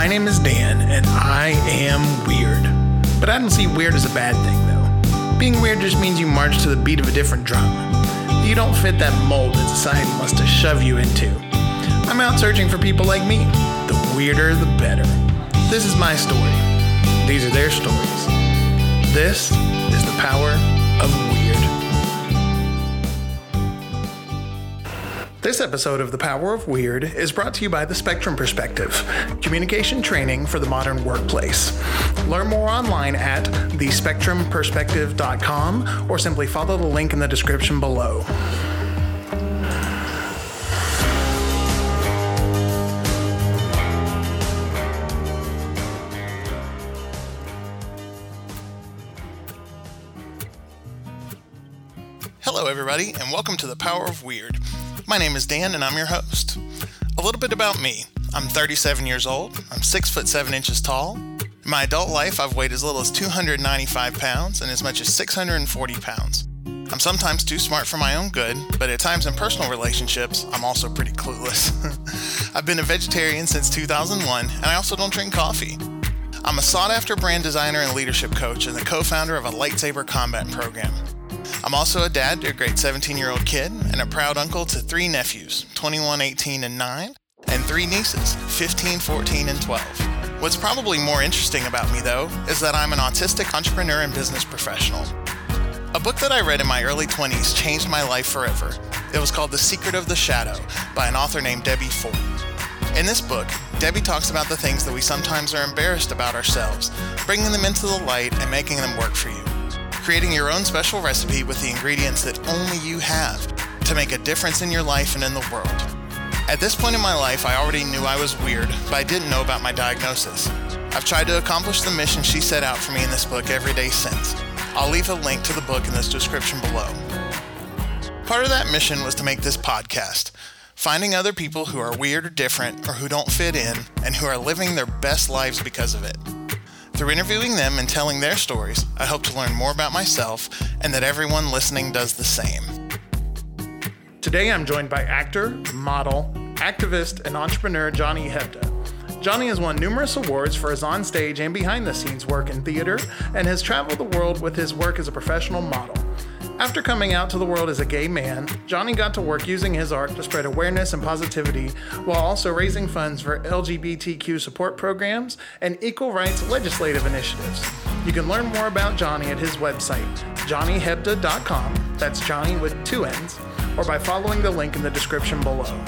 My name is Dan, and I am weird. But I don't see weird as a bad thing, though. Being weird just means you march to the beat of a different drum. You don't fit that mold that society wants to shove you into. I'm out searching for people like me. The weirder, the better. This is my story. These are their stories. This is the power of This episode of The Power of Weird is brought to you by The Spectrum Perspective, communication training for the modern workplace. Learn more online at thespectrumperspective.com or simply follow the link in the description below. Hello, everybody, and welcome to The Power of Weird. My name is Dan, and I'm your host. A little bit about me I'm 37 years old, I'm 6 foot 7 inches tall. In my adult life, I've weighed as little as 295 pounds and as much as 640 pounds. I'm sometimes too smart for my own good, but at times in personal relationships, I'm also pretty clueless. I've been a vegetarian since 2001, and I also don't drink coffee. I'm a sought after brand designer and leadership coach and the co founder of a lightsaber combat program. I'm also a dad to a great 17 year old kid and a proud uncle to three nephews 21, 18, and 9, and three nieces 15, 14, and 12. What's probably more interesting about me, though, is that I'm an autistic entrepreneur and business professional. A book that I read in my early 20s changed my life forever. It was called The Secret of the Shadow by an author named Debbie Ford. In this book, Debbie talks about the things that we sometimes are embarrassed about ourselves, bringing them into the light and making them work for you creating your own special recipe with the ingredients that only you have to make a difference in your life and in the world. At this point in my life, I already knew I was weird, but I didn't know about my diagnosis. I've tried to accomplish the mission she set out for me in this book every day since. I'll leave a link to the book in this description below. Part of that mission was to make this podcast, finding other people who are weird or different or who don't fit in and who are living their best lives because of it. Through interviewing them and telling their stories, I hope to learn more about myself and that everyone listening does the same. Today I'm joined by actor, model, activist, and entrepreneur Johnny Hebda. Johnny has won numerous awards for his onstage and behind the scenes work in theater and has traveled the world with his work as a professional model. After coming out to the world as a gay man, Johnny got to work using his art to spread awareness and positivity while also raising funds for LGBTQ support programs and equal rights legislative initiatives. You can learn more about Johnny at his website, johnnyhebda.com, that's Johnny with two N's, or by following the link in the description below.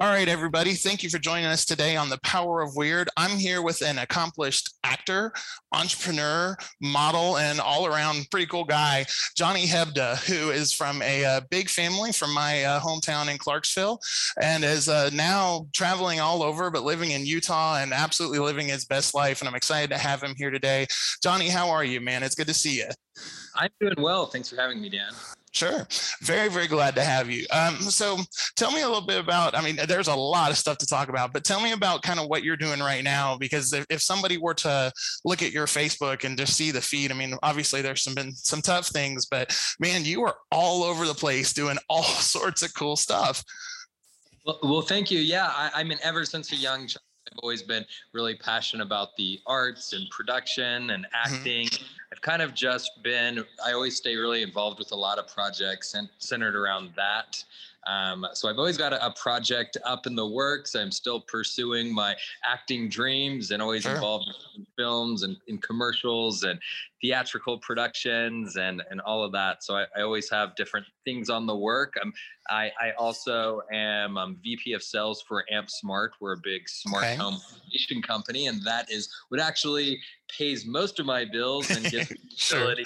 All right, everybody. Thank you for joining us today on The Power of Weird. I'm here with an accomplished actor, entrepreneur, model, and all around pretty cool guy, Johnny Hebda, who is from a, uh, big family from my uh, hometown in Clarksville and is uh, now traveling all over, but living in Utah and absolutely living his best life. And I'm excited to have him here today. Johnny, how are you, man? It's good to see you. I'm doing well. Thanks for having me, Dan. Sure. Very, very glad to have you. Um, so tell me a little bit about, I mean, there's a lot of stuff to talk about, but tell me about kind of what you're doing right now, because if, if somebody were to look at your Facebook and just see the feed, I mean, obviously there's some been some tough things, but man, you are all over the place doing all sorts of cool stuff. Well, well thank you. Yeah. I, I mean, ever since a young child, I've always been really passionate about the arts and production and mm-hmm. acting. Mm-hmm. I've kind of just been, I always stay really involved with a lot of projects and centered around that. Um, so I've always got a, a, project up in the works. I'm still pursuing my acting dreams and always sure. involved in films and in commercials and theatrical productions and and all of that. So I, I always have different things on the work. Um, I, I also am um, VP of sales for Amp Smart. We're a big smart okay. home automation company, and that is what actually pays most of my bills and gives me the ability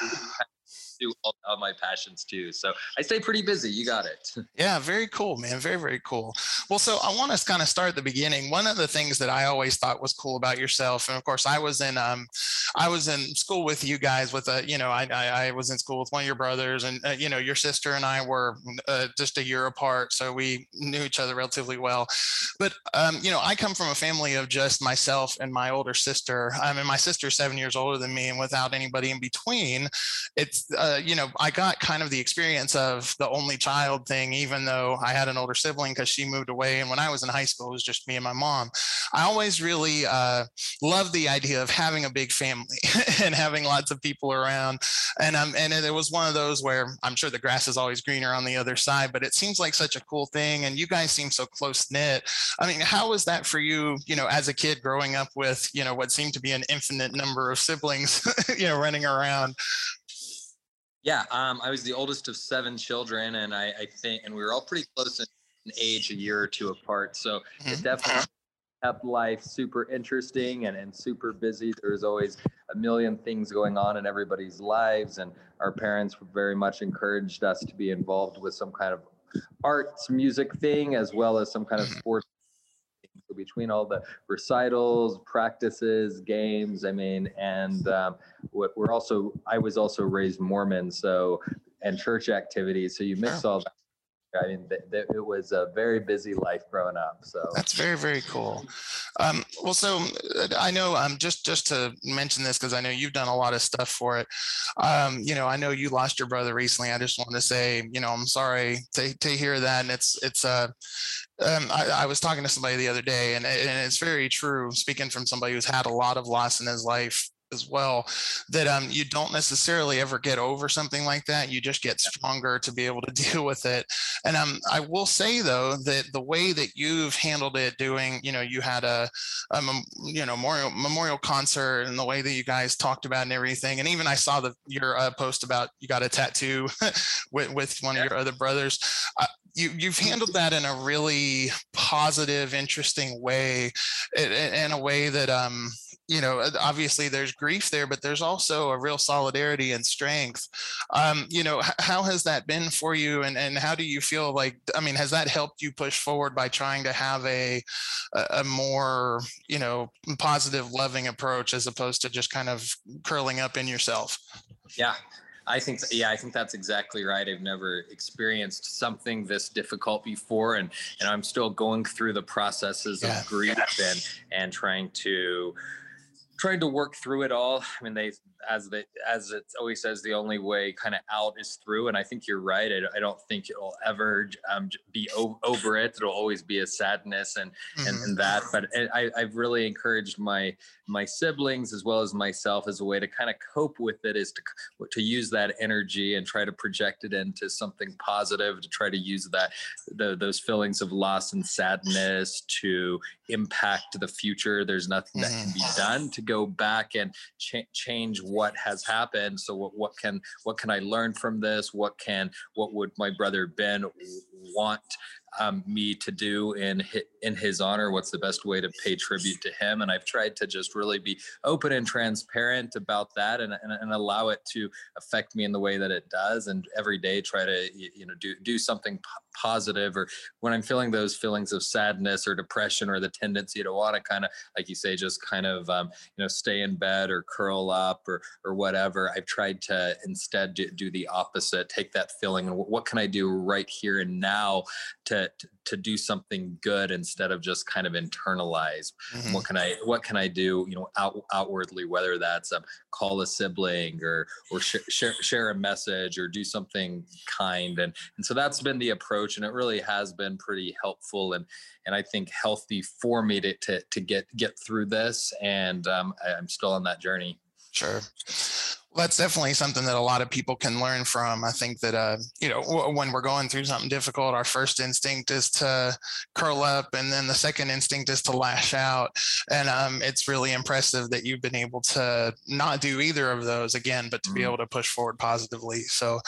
do all, all my passions too. So I stay pretty busy. You got it. Yeah, very cool, man. Very, very cool. Well, so I want to kind of start at the beginning. One of the things that I always thought was cool about yourself, and of course, I was in um, I was in school with you guys. With a, you know, I I, I was in school with one of your brothers, and uh, you know, your sister and I were uh, just a year apart, so we knew each other relatively well. But um, you know, I come from a family of just myself and my older sister. I mean, my sister's seven years older than me, and without anybody in between, it's uh, uh, you know, I got kind of the experience of the only child thing, even though I had an older sibling because she moved away. And when I was in high school, it was just me and my mom. I always really uh, loved the idea of having a big family and having lots of people around. And um, and it was one of those where I'm sure the grass is always greener on the other side, but it seems like such a cool thing. And you guys seem so close knit. I mean, how was that for you? You know, as a kid growing up with you know what seemed to be an infinite number of siblings, you know, running around. Yeah, um, I was the oldest of seven children, and I, I, think, and we were all pretty close in age, a year or two apart. So mm-hmm. it definitely kept life super interesting and, and super busy. There was always a million things going on in everybody's lives, and our parents very much encouraged us to be involved with some kind of arts, music thing, as well as some kind of mm-hmm. sports so between all the recitals, practices, games, I mean, and um, we're also, I was also raised Mormon, so, and church activities. So you mix all that. I mean, th- th- it was a very busy life growing up. So that's very, very cool. Um, well, so uh, I know um, just just to mention this because I know you've done a lot of stuff for it. Um, you know, I know you lost your brother recently. I just want to say, you know, I'm sorry to, to hear that, and it's it's uh, um, I, I, was talking to somebody the other day, and, and, it's very true. Speaking from somebody who's had a lot of loss in his life as well, that um, you don't necessarily ever get over something like that. You just get stronger to be able to deal with it. And um, I will say though that the way that you've handled it, doing, you know, you had a, a you know memorial memorial concert, and the way that you guys talked about and everything, and even I saw the your uh, post about you got a tattoo with with one yeah. of your other brothers. Uh, you you've handled that in a really positive, interesting way, in, in a way that um you know obviously there's grief there but there's also a real solidarity and strength um, you know how has that been for you and and how do you feel like i mean has that helped you push forward by trying to have a a more you know positive loving approach as opposed to just kind of curling up in yourself yeah I think, yeah, I think that's exactly right. I've never experienced something this difficult before, and and I'm still going through the processes yeah. of grief and and trying to trying to work through it all. I mean, they as the as it always says, the only way kind of out is through. And I think you're right. I, I don't think it'll ever um, be o- over it. It'll always be a sadness and mm-hmm. and, and, that. But I, I've really encouraged my my siblings as well as myself as a way to kind of cope with it is to to use that energy and try to project it into something positive. To try to use that the, those feelings of loss and sadness to impact the future. There's nothing that can be mm-hmm. done to go back and ch- change what has happened. So what, what can what can i learn from this? What can what would my brother ben want um, me to do in his, in his honor what's the best way to pay tribute to him. And i've tried to just really be open and transparent about that and, and, and allow it to affect me in the way that it does. And every day try to you know do do something positive or when i'm feeling those feelings of sadness or depression or the tendency to want to kind of like you say just kind of um, you know stay in bed or curl up or or whatever i've tried to instead do, do the opposite take that feeling and what can i do right here and now to to, to do something good instead of just kind of internalize mm-hmm. what can i what can i do you know out, outwardly whether that's um, call a sibling or or sh- share share a message or do something kind and and so that's been the approach and it really has been pretty helpful and and I think healthy for me to to, to get get through this and um, I, I'm still on that journey. Sure that's definitely something that a lot of people can learn from. I think that, uh, you know, w- when we're going through something difficult, our first instinct is to curl up, and then the second instinct is to lash out. And um, it's really impressive that you've been able to not do either of those again, but to mm-hmm. be able to push forward positively. So,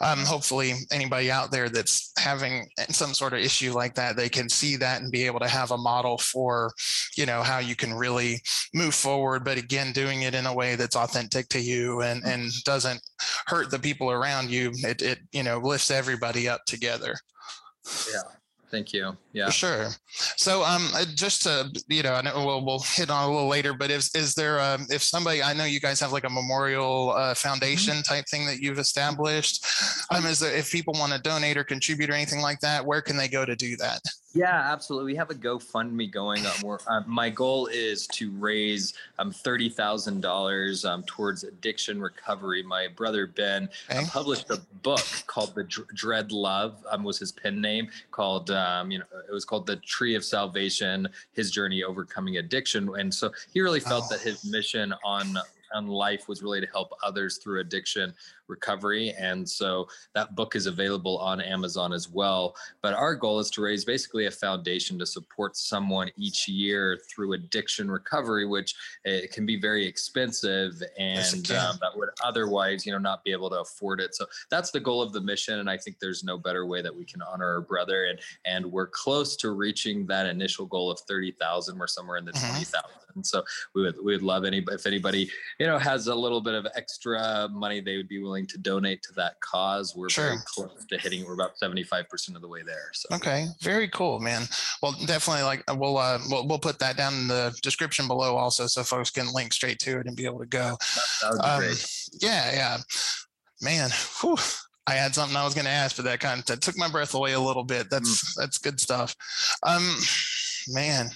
um, hopefully, anybody out there that's having some sort of issue like that, they can see that and be able to have a model for, you know, how you can really move forward. But again, doing it in a way that's authentic to you and and and doesn't hurt the people around you it, it you know lifts everybody up together. Yeah. Thank you. Yeah. For sure. So um uh, just to you know i know we'll, we'll hit on a little later but is is there um if somebody i know you guys have like a memorial uh, foundation mm-hmm. type thing that you've established. Um is there if people want to donate or contribute or anything like that where can they go to do that Yeah, absolutely. We have a GoFundMe going. Where, uh, my goal is to raise um, thirty thousand dollars um, towards addiction recovery. My brother Ben okay. published a book called "The Dread Love." Um, was his pen name called um, you know it was called "The Tree of Salvation: His Journey Overcoming Addiction." And so he really felt oh. that his mission on on life was really to help others through addiction recovery. And so that book is available on Amazon as well. But our goal is to raise basically a foundation to support someone each year through addiction recovery, which it eh, can be very expensive and um, that would otherwise, you know, not be able to afford it. So that's the goal of the mission. And I think there's no better way that we can honor our brother. And and we're close to reaching that initial goal of 30,000. We're somewhere in the mm-hmm. 20,000. So we would we would love any if anybody you know has a little bit of extra money they would be willing willing to donate to that cause. We're sure. very close to hitting. We're about seventy five percent of the way there. So okay, very cool, man. Well, definitely like uh, we'll uh, we'll we'll put that down in the description below also, so folks can link straight to it and be able to go. That, that would be um, great. Yeah, yeah, man. Whew. I had something I was going to ask, but that kind of took my breath away a little bit. That's mm. that's good stuff. Um, man,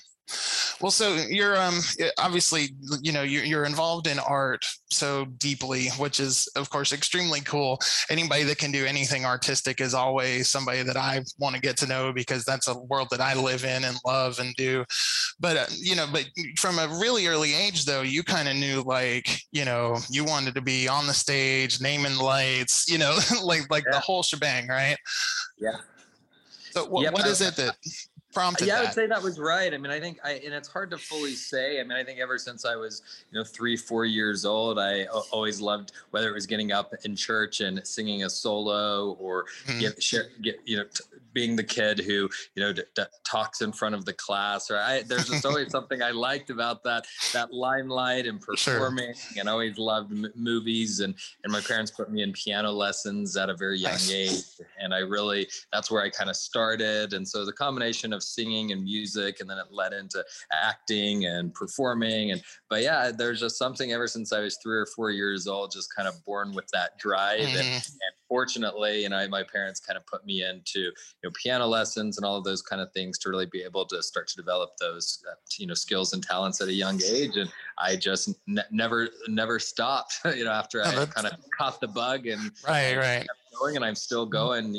well, so you're um obviously you know you're, you're involved in art so deeply, which is of course extremely cool. Anybody that can do anything artistic is always somebody that I want to get to know because that's a world that I live in and love and do. But uh, you know, but from a really early age though, you kind of knew like you know you wanted to be on the stage, naming lights, you know, like like yeah. the whole shebang, right? Yeah. So what, yep, what is it that prompted yeah i would say that was right i mean i think i and it's hard to fully say i mean i think ever since i was you know three four years old I always loved whether it was getting up in church and singing a solo or mm-hmm. get, share, get you know t- being the kid who you know d- d- talks in front of the class or I, there's just always something i liked about that that limelight and performing sure. and always loved m- movies and and my parents put me in piano lessons at a very young nice. age and i really that's where i kind of started and so the combination of singing and music and then it led into acting and performing and but yeah there's just something ever since i was three or four years old just kind of born with that drive mm-hmm. and, and fortunately, you know, my parents kind of put me into you know piano lessons and all of those kind of things to really be able to start to develop those uh, you know skills and talents at a young age. And I just ne- never never stopped. You know, after I kind of caught the bug and right, right, going, and I'm still going.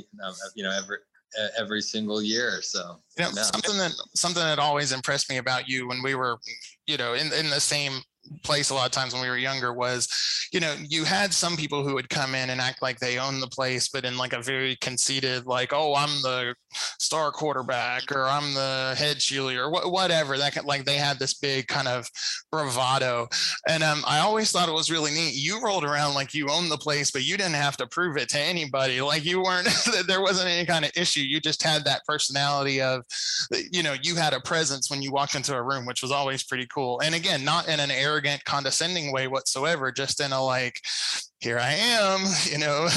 You know, every every single year. So you know, no. something that something that always impressed me about you when we were, you know, in in the same place a lot of times when we were younger was you know you had some people who would come in and act like they own the place but in like a very conceited like oh i'm the star quarterback or i'm the head cheerleader or whatever that like they had this big kind of bravado. And um, i always thought it was really neat. You rolled around like you owned the place but you didn't have to prove it to anybody. Like you weren't there wasn't any kind of issue. You just had that personality of you know you had a presence when you walked into a room which was always pretty cool. And again not in an arrogant, condescending way whatsoever, just in a like, here I am, you know.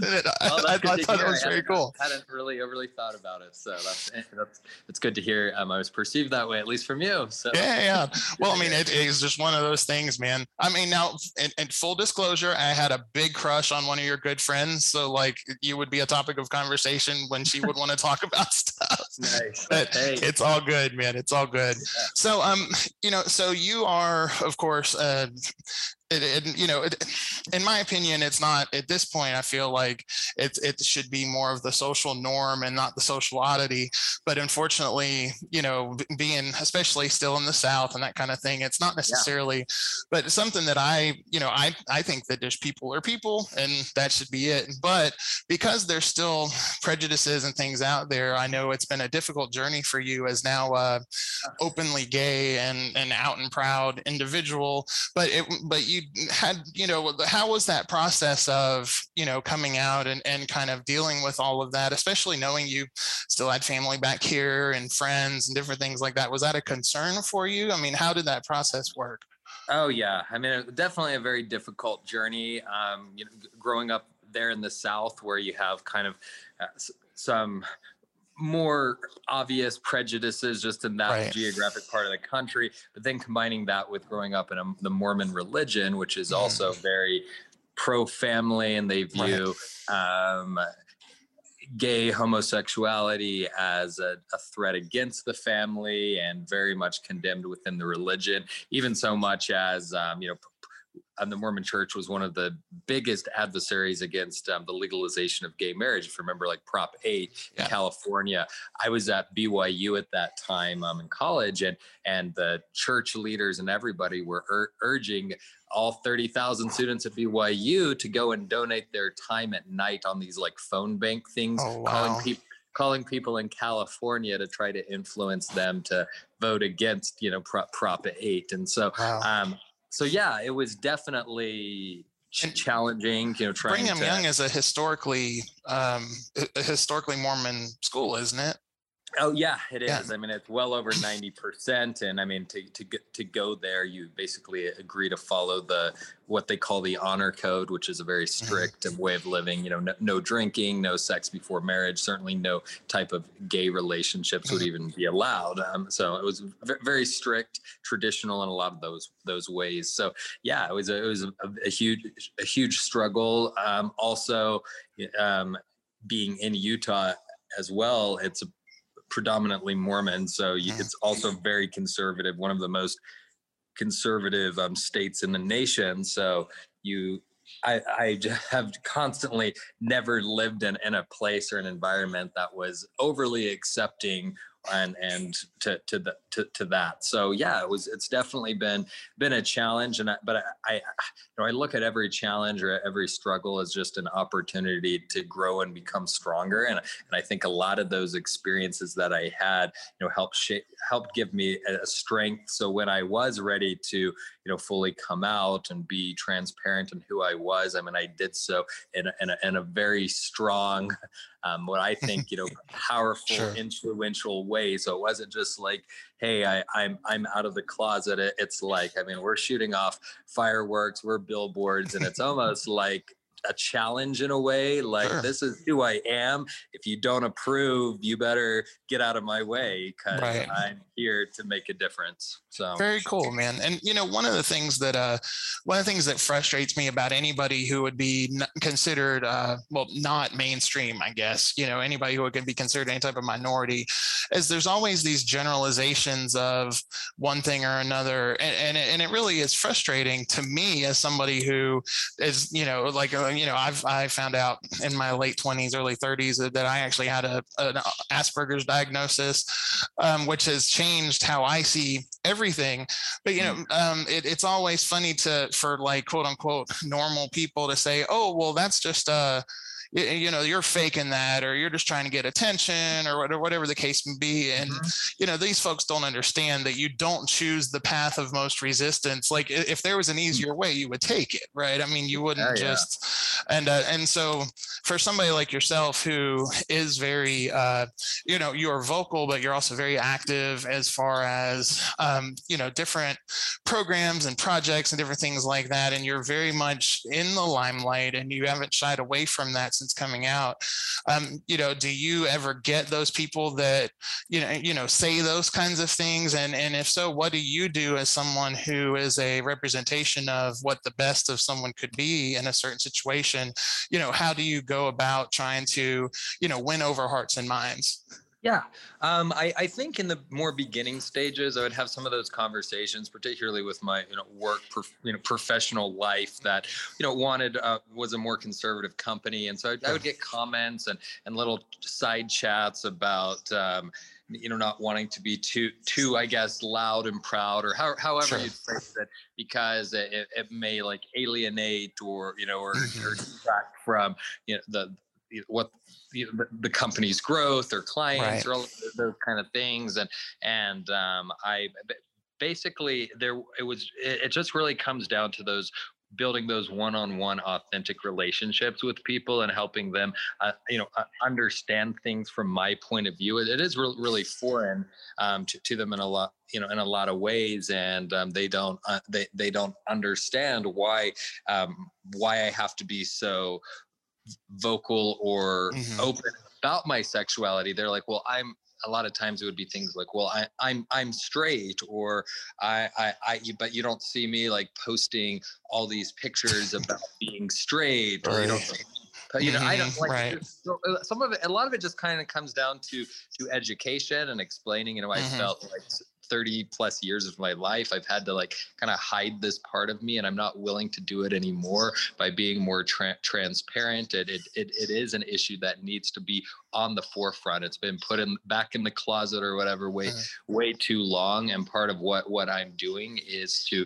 well, I, I thought it was very cool. I hadn't really overly thought about it, so that's that's it's good to hear. Um, I was perceived that way, at least from you. So yeah, yeah. Well, I mean, it is just one of those things, man. I mean, now, in, in, full disclosure, I had a big crush on one of your good friends, so like, you would be a topic of conversation when she would want to talk about stuff. Nice. But hey. it's all good, man. It's all good. Yeah. So, um, you know, so you are, of course, uh, it, it, you know, it, in my opinion, it's not at this point. I feel like it it should be more of the social norm and not the social oddity. But unfortunately, you know, being especially still in the South and that kind of thing, it's not necessarily. Yeah. But it's something that I, you know, I I think that there's people are people, and that should be it. But because there's still prejudices and things out there, I know it's been a difficult journey for you as now uh, openly gay and and out and proud individual. But it but you had you know how was that process of you know coming out and, and kind of dealing with all of that especially knowing you still had family back here and friends and different things like that? Was that a concern for you? I mean how did that process work? Oh yeah. I mean definitely a very difficult journey um, you know growing up there in the south where you have kind of uh, some more obvious prejudices just in that right. geographic part of the country but then combining that with growing up in a, the mormon religion which is mm. also very pro family and they view right. um, gay homosexuality as a, a, threat against the family and very much condemned within the religion, even so much as um, you know and the Mormon Church was one of the biggest adversaries against um, the legalization of gay marriage. If you remember, like Prop 8 yeah. in California, I was at BYU at that time um, in college, and and the church leaders and everybody were ur- urging all 30,000 students at BYU to go and donate their time at night on these like phone bank things, oh, wow. calling people calling people in California to try to influence them to vote against, you know, Prop, Prop 8. And so wow. um, so yeah, it was definitely challenging. You know, trying Brigham to, Young is a historically um, a historically Mormon school, isn't it? Oh yeah, it is. Yeah. I mean, it's well over ninety percent, and I mean, to to get to go there, you basically agree to follow the what they call the honor code, which is a very strict way of living. You know, no, no, drinking, no sex before marriage, certainly no type of gay relationships would even be allowed. Um, so it was very strict, traditional in a lot of those those ways. So yeah, it was a, it was a, a huge a huge struggle. Um, also, um, being in Utah as well, it's a predominantly Mormon, so mm. it's also very conservative. One of the most conservative um, states in the nation. So you, I, I have constantly never lived in, in a place or an environment that was overly accepting and and to to the to, to that so yeah it was it's definitely been been a challenge and I, but I, I you know I look at every challenge or every struggle as just an opportunity to grow and become stronger and and I think a lot of those experiences that I had you know helped shape helped give me a strength so when I was ready to you know fully come out and be transparent in who I was I mean I did so in a, in a, in a very strong um, what I think you know powerful sure. influential way so it wasn't just like hey I, i'm i'm out of the closet. It's like i mean we're shooting off fireworks we're billboards and it's almost like a challenge in a way like sure. this is who i am if you don't approve you better get out of my way because right. i'm here to make a difference so very cool man and you know one of the things that uh one of the things that frustrates me about anybody who would be considered uh well not mainstream i guess you know anybody who would be considered any type of minority is there's always these generalizations of one thing or another and and it, and it really is frustrating to me as somebody who is you know like uh, you know, I've I found out in my late 20s, early 30s that I actually had a an Asperger's diagnosis, um, which has changed how I see everything. But you know, mm. um, it, it's always funny to for like quote unquote normal people to say, oh, well, that's just uh you know you're faking that or you're just trying to get attention or whatever the case may be and mm-hmm. you know these folks don't understand that you don't choose the path of most resistance like if there was an hmm. easier way you would take it right i mean you wouldn't oh, yeah. just and uh, and so for somebody like yourself who is very uh, you know you're vocal but you're also very active as far as um, you know different programs and projects and different things like that and you're very much in the limelight and you haven't shied away from that since coming out. Um, you know, do you ever get those people that you know you know say those kinds of things? And and if so, what do you do as someone who is a representation of what the best of someone could be in a certain situation? You know, how do you go about trying to you know win over hearts and minds? Yeah, um, I, I, think in the more beginning stages, I would have some of those conversations, particularly with my you know work, prof, you know professional life that you know wanted uh, was a more conservative company, and so I, I, would get comments and and little side chats about. Um, you know, not wanting to be too, too, I guess, loud and proud, or how, however sure. you phrase it, because it, it may like alienate or you know, or, mm-hmm. or distract from you know the what the, the, company's growth or clients right. or all those kind of things and and um, i basically there it was it, it just really comes down to those building those one-on-one authentic relationships with people and helping them uh, you know uh, understand things from my point of view it, it is re- really foreign um, to, to them in a lot you know in a lot of ways and um, they don't uh, they, they don't understand why um, why i have to be so vocal or mm-hmm. open about my sexuality they're like well i'm a lot of times it would be things like well I, i'm i'm straight or I, I i but you don't see me like posting all these pictures about being straight or right. you don't But, you know, I don't Mhm, like right. so, uh, some of it. A lot of it just kind of comes down to to education and explaining. You know, I Mhm. felt like. S- 30 plus years of my life i've had to like kind of hide this part of me and i'm not willing to do it anymore by being more tra- transparent it, it, it, it is an issue that needs to be on the forefront it's been put in back in the closet or whatever way Mhm. way too long and part of what what i'm doing is to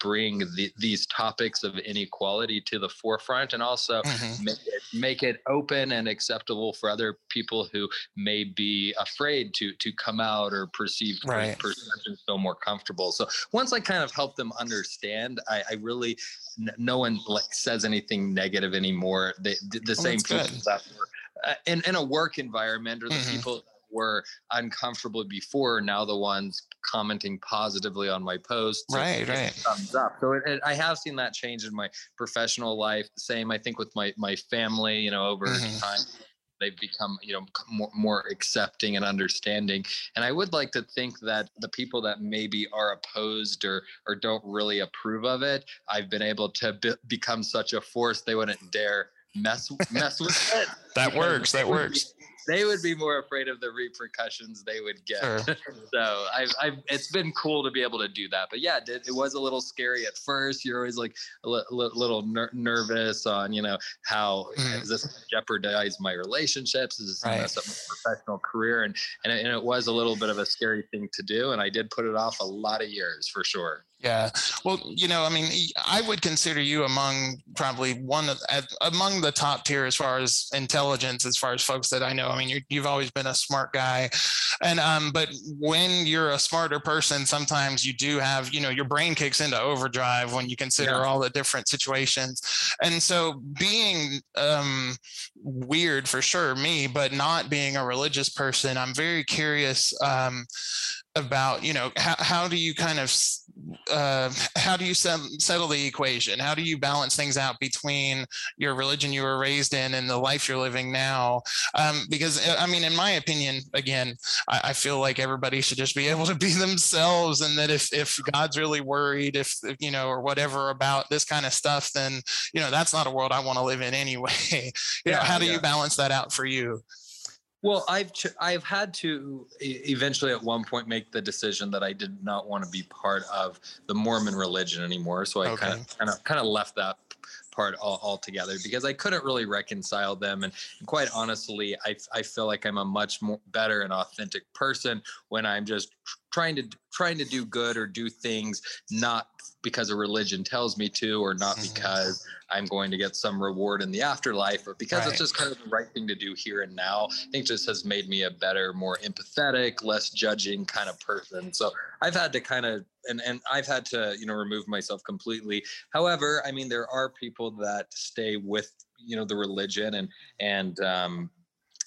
bring the, these topics of inequality to the forefront and also Mhm. make it, make it open and acceptable for other people who may be afraid to to come out or perceive per- Right. perceptions feel more comfortable so once i kind of help them understand i, I really n- no one like says anything negative anymore they, the, the Well, same people that were uh, in, in a work environment or the Mhm. people were uncomfortable before are now the ones commenting positively on my posts Right, right. thumbs up so it, it- i have seen that change in my professional life same i think with my my family you know over Mhm. time they've become you know more, more accepting and understanding and i would like to think that the people that maybe are opposed or or don't really approve of it i've been able to be- become such a force they wouldn't dare mess mess with it That works. That works. They would be more afraid of the repercussions they would get Sure. so I've, I've it's been cool to be able to do that but yeah it, it was a little scary at first you're always like a li- li- little ner- nervous on you know how Mhm. is this jeopardize my relationships is this Right. mess up my professional career and, and it, and it was a little bit of a scary thing to do and i did put it off a lot of years for sure Yeah. Well, you know, I mean, I would consider you among probably one of among the top tier as far as intelligence, as far as folks that I know. I mean, you you've always been a smart guy, and um, but when you're a smarter person, sometimes you do have, you know, your brain kicks into overdrive when you consider Yeah. all the different situations, and so being um weird for sure, me, but not being a religious person, I'm very curious um about you know how, how do you kind of uh, how do you set, settle the equation? How do you balance things out between your religion you were raised in and the life you're living now? Um, because uh, i mean in my opinion again I, I feel like everybody should just be able to be themselves and that if if god's really worried if you know or whatever about this kind of stuff then you know that's not a world i want to live in anyway. You know how do yeah. you balance that out for you Well, I've ch- I've had to eventually at one point make the decision that I did not want to be part of the Mormon religion anymore. So I kind of kind of kind of left that part all, altogether because I couldn't really reconcile them. And quite honestly, I I feel like I'm a much more better and authentic person when I'm just trying to trying to do good or do things not because a religion tells me to or not Mhm. because I'm going to get some reward in the afterlife or because Right. it's just kind of the right thing to do here and now. I think just has made me a better, more empathetic, less judging kind of person. So I've had to kind of and and I've had to, you know, remove myself completely. However, I mean there are people that stay with, you know, the religion and and um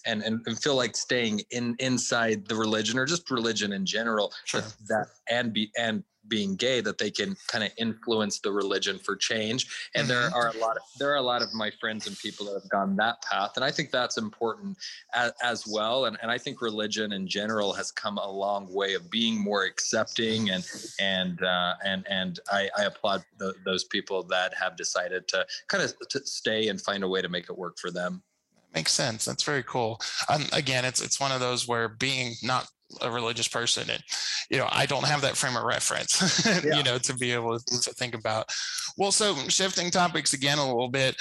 and, and, and feel like staying in inside the religion or just religion in general Sure. that, and be and being gay that they can kind of influence the religion for change and there Mhm. are a lot of there are a lot of my friends and people that have gone that path and i think that's important as, as well and, and i think religion in general has come a long way of being more accepting and and uh, and and i, I applaud the, those people that have decided to kind of to stay and find a way to make it work for them makes sense. That's very cool. Um, again it's it's one of those where being not a religious person and you know i don't have that frame of reference Yeah. you know to be able to think about well so shifting topics again a little bit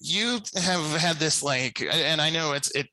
you have had this like and i know it's it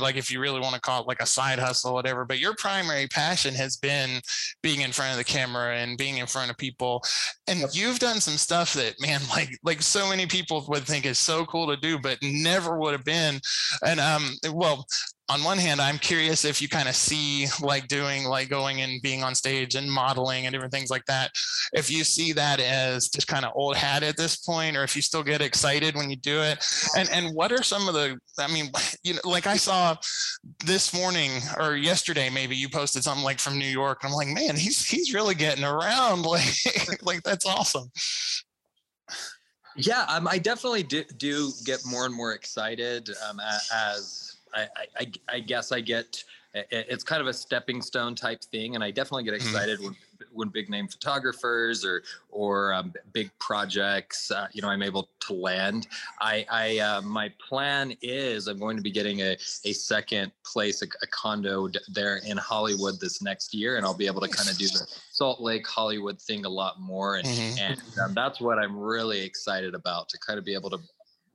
like if you really want to call it like a side hustle or whatever but your primary passion has been being in front of the camera and being in front of people and you've done some stuff that man like like so many people would think is so cool to do but never would have been and um well on one hand i'm curious if you kind of see like doing like going and being on stage and modeling and different things like that if you see that as just kind of old hat at this point or if you still get excited when you do it and and what are some of the i mean you know like i saw this morning or yesterday maybe you posted something like from new york and i'm like man he's he's really getting around like like that's awesome. Yeah, um, I definitely do, do get more and more excited um, as I, I, I- guess I get. It's kind of a stepping stone type thing, and I definitely get Mhm. excited when when big name photographers or or um, big projects, uh, you know, I'm able to land. I, I uh, my plan is I'm going to be getting a a second place, a, a condo d- there in Hollywood this next year, and I'll be able to kind of do the Salt Lake Hollywood thing a lot more, and mm-hmm. and um, that's what I'm really excited about to kind of be able to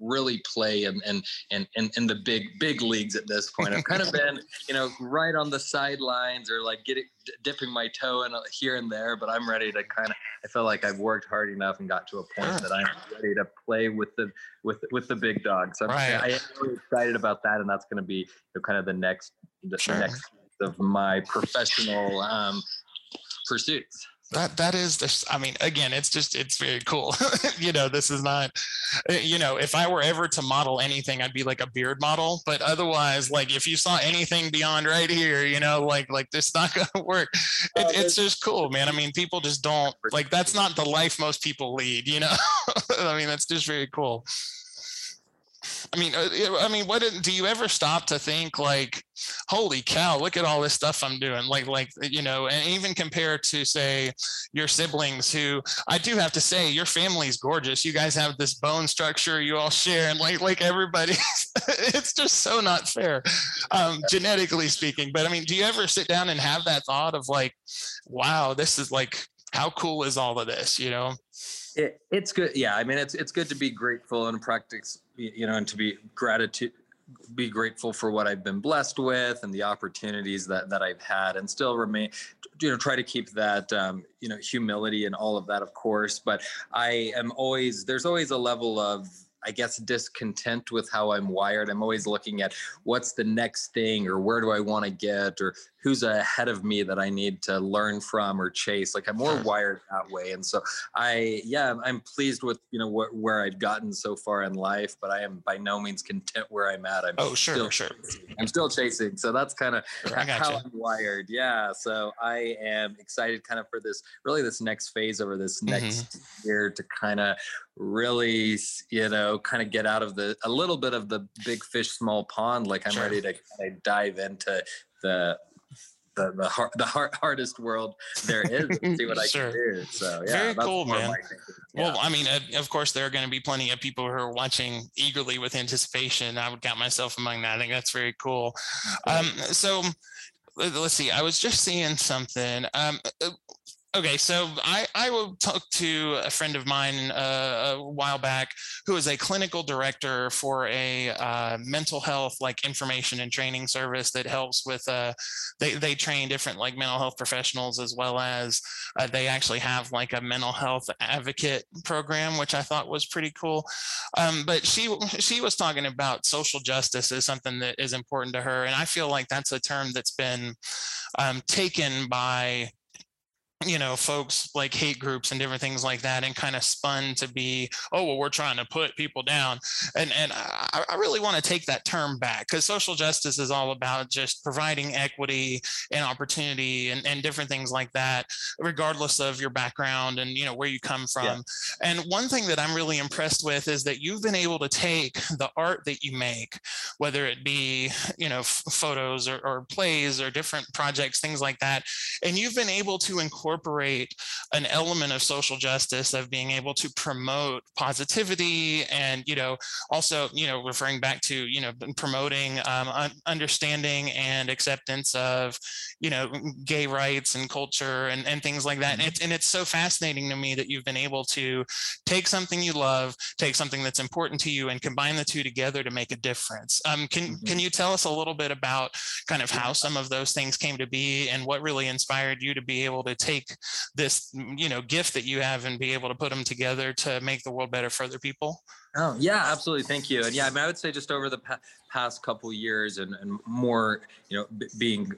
really play in in, in, in, in the big big leagues at this point. I've kind of been, you know, right on the sidelines or like getting dipping my toe in here and there, but I'm ready to kind of. I feel like I've worked hard enough and got to a point that I'm ready to play with the with with the big dogs. So right. I am really excited about that, and that's going to be kind of the next the, sure. next of my professional um, pursuits that that is this i mean again it's just it's very cool. You know this is not eh, you know if i were ever to model anything i'd be like a beard model but otherwise like if you saw anything beyond right here you know like like this not gonna work. It, it's just cool man. I mean people just don't like that's not the life most people lead you know? I mean that's just very cool I mean, uh, I mean, what do you ever stop to think like, holy cow, look at all this stuff I'm doing? Like, like you know, and even compared to say your siblings, who I do have to say, your family's gorgeous. You guys have this bone structure you all share, and like, like everybody, it's just so not fair, um, genetically speaking. But I mean, do you ever sit down and have that thought of like, wow, this is like, how cool is all of this? You know? It, it's good. Yeah, I mean, it's it's good to be grateful and practice, you know, and to be gratitude, be grateful for what I've been blessed with and the opportunities that that I've had, and still remain, you know, try to keep that, um, you know, humility and all of that, of course. But I am always there's always a level of I guess discontent with how I'm wired. I'm always looking at what's the next thing or where do I want to get or who's ahead of me that I need to learn from or chase. Like I'm more wired that way. And so I, yeah, I'm pleased with, you know, wh- where I've gotten so far in life, but I am by no means content where I'm at. I'm oh, sure, sure. Chasing. I'm still chasing. So that's kind of how I'm wired. Yeah. So I am excited kind of for this, really this next phase over this next mm-hmm. year to kind of really, you know, kind of get out of the, a little bit of the big fish, small pond. Like I'm sure. ready to kind of dive into the the the, hard, the hard, hardest world there is and see what I can do. So yeah, very cool, man. Yeah. Well, I mean, of course, there are going to be plenty of people who are watching eagerly with anticipation. I would count myself among that. I think that's very cool. Um, so let's see. I was just seeing something. Um, uh, Okay, so I, I will talk to a friend of mine uh, a while back who is a clinical director for a uh, mental health like information and training service that helps with uh, they, they train different like mental health professionals as well as uh, they actually have like a mental health advocate program which I thought was pretty cool. Um, but she she was talking about social justice as something that is important to her, and I feel like that's a term that's been um, taken by you know, folks like hate groups and different things like that, and kind of spun to be, oh, well, we're trying to put people down. And and I, I really want to take that term back because social justice is all about just providing equity and opportunity and, and different things like that, regardless of your background and you know where you come from. Yeah. And one thing that I'm really impressed with is that you've been able to take the art that you make, whether it be you know f- photos or, or plays or different projects, things like that, and you've been able to incorporate incorporate an element of social justice of being able to promote positivity and you know also you know referring back to you know promoting um, understanding and acceptance of you know gay rights and culture and, and things like that and mm-hmm. it's, and it's so fascinating to me that you've been able to take something you love take something that's important to you and combine the two together to make a difference um, can mm-hmm. can you tell us a little bit about kind of how some of those things came to be and what really inspired you to be able to take take this you know gift that you have and be able to put them together to make the world better for other people oh yeah absolutely thank you and yeah I, mean, I would say just over the pa- past couple years and, and more you know b- being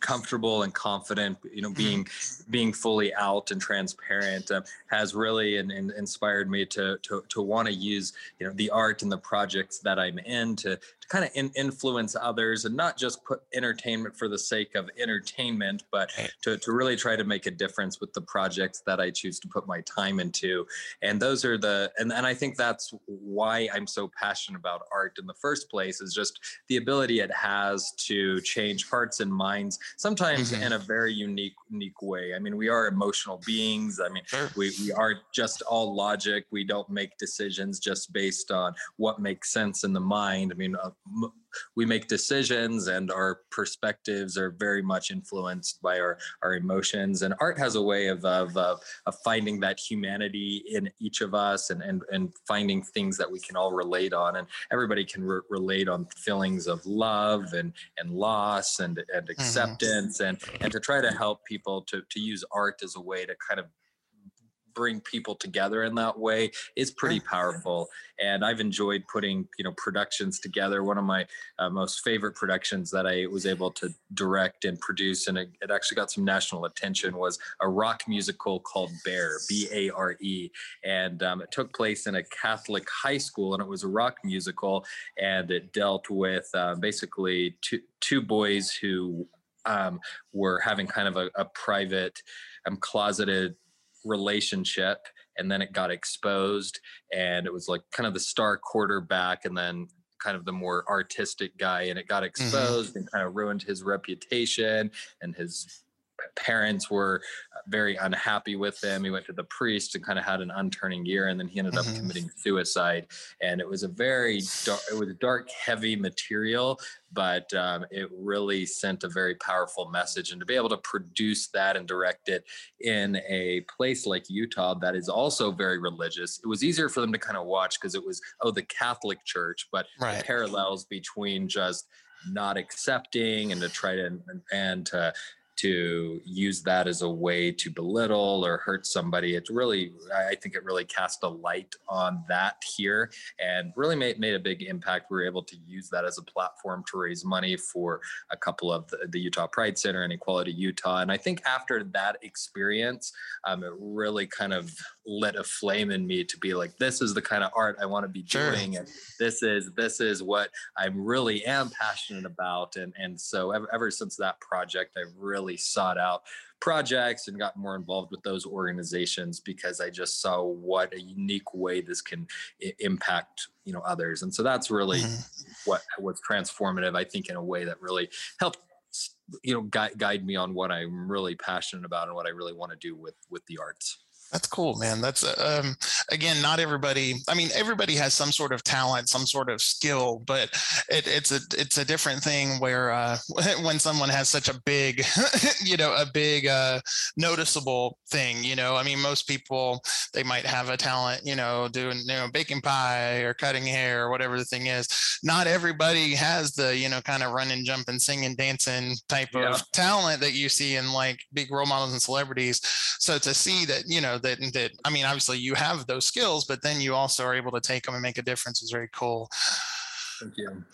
comfortable and confident you know mm-hmm. being being fully out and transparent uh, has really in, in inspired me to to, to want to use you know the art and the projects that i'm in to kind of in, influence others and not just put entertainment for the sake of entertainment, but to, to really try to make a difference with the projects that I choose to put my time into. And those are the, and, and I think that's why I'm so passionate about art in the first place is just the ability it has to change hearts and minds, sometimes mm-hmm. in a very unique, unique way. I mean, we are emotional beings. I mean, sure. we, we aren't just all logic. We don't make decisions just based on what makes sense in the mind. I mean, uh, m- we make decisions and our perspectives are very much influenced by our, our emotions and art has a way of, of, of, of finding that humanity in each of us and, and, and finding things that we can all relate on and everybody can re- relate on feelings of love and, and loss and, and mm-hmm. acceptance mm-hmm. and, and to try to help people to, to use art as a way to kind of bring people together in that way is pretty powerful and i've enjoyed putting you know productions together. One of my uh, most favorite productions that i was able to direct and produce and it, it, actually got some national attention was a rock musical called bare b-a-r-e and um, it took place in a catholic high school and it was a rock musical and it dealt with uh, basically two, two boys who um, were having kind of a, a private um, closeted relationship and then it got exposed and it was like kind of the star quarterback and then kind of the more artistic guy and it got mm-hmm. exposed mm-hmm. and kind of ruined his reputation and his parents were uh, very unhappy with him. He went to the priest and kind of had an unturning year, and then he ended mm-hmm. up committing suicide. And it was a very dark, it was dark, heavy material, but um, it really sent a very powerful message. And to be able to produce that and direct it in a place like Utah that is also very religious, it was easier for them to kind of watch because it was oh the Catholic Church, but right. the parallels between just not accepting and to try to and, and to to use that as a way to belittle or hurt somebody. It's really, I think it really cast a light on that here and really made, made a big impact. We were able to use that as a platform to raise money for a couple of the, the Utah Pride Center and Equality Utah. And I think after that experience, um, it really kind of lit a flame in me to be like, this is the kind of art I want to be sure. doing. And this is, this is what I really am passionate about. And, and so ever, ever since that project, I've really really sought out projects and got more involved with those organizations because I just saw what a unique way this can I- impact you know others and so that's really mm-hmm. what was transformative I think in a way that really helped you know guide, guide me on what I'm really passionate about and what I really want to do with with the arts. That's cool, man. That's um, again, not everybody. I mean, everybody has some sort of talent, some sort of skill, but it, it's a it's a different thing where uh, when someone has such a big, you know, a big uh, noticeable thing. You know, I mean, most people they might have a talent, you know, doing you know baking pie or cutting hair or whatever the thing is. Not everybody has the you know kind of running, jumping, singing, dancing type yeah. of talent that you see in like big role models and celebrities. So to see that, you know that that I mean, obviously you have those skills, but then you also are able to take them and make a difference is very cool. Thank you.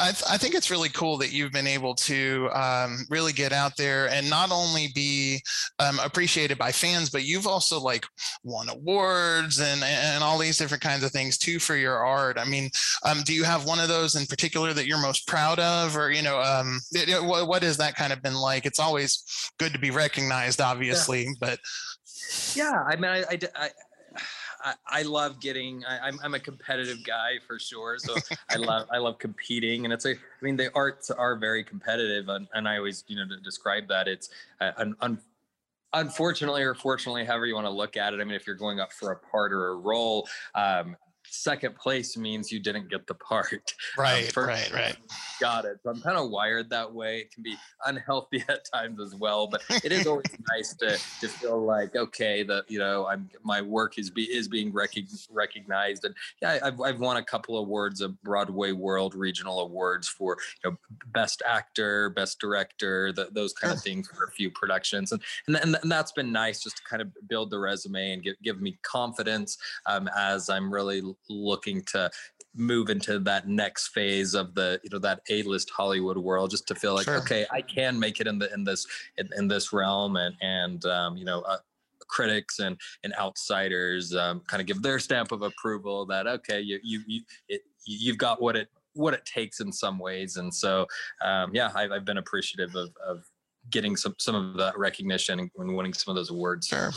I, th- I, think it's really cool that you've been able to um, really get out there and not only be um, appreciated by fans, but you've also like won awards and and all these different kinds of things too for your art. I mean, um, do you have one of those in particular that you're most proud of, or you know, um, it, what, what has that kind of been like? It's always good to be recognized, obviously, yeah. but yeah, I mean, I, I, I I, I love getting. I, am I'm, I'm a competitive guy for sure. So I love I love competing, and it's a. I mean, the arts are very competitive, and, and I always you know to describe that it's uh, un, un, unfortunately or fortunately, however you want to look at it. I mean, if you're going up for a part or a role, um, second place means you didn't get the part. Right, um, right, right. Got it. So I'm kind of wired that way. It can be unhealthy at times as well, but it is always nice to to feel like okay, that you know, I'm my work is be is being rec- recognized, and yeah, I've I've won a couple awards of Broadway World Regional Awards for you know best actor, best director, the, those kind of things for a few productions, and, and and that's been nice just to kind of build the resume and give give me confidence um, as I'm really looking to move into that next phase of the you know that a-list hollywood world just to feel like sure. okay i can make it in the in this in, in this realm and and um, you know uh, critics and and outsiders um, kind of give their stamp of approval that okay you you, you it, you've got what it what it takes in some ways. And so, um, yeah, I've, I've been appreciative of, of getting some some of that recognition and winning some of those awards. Sure.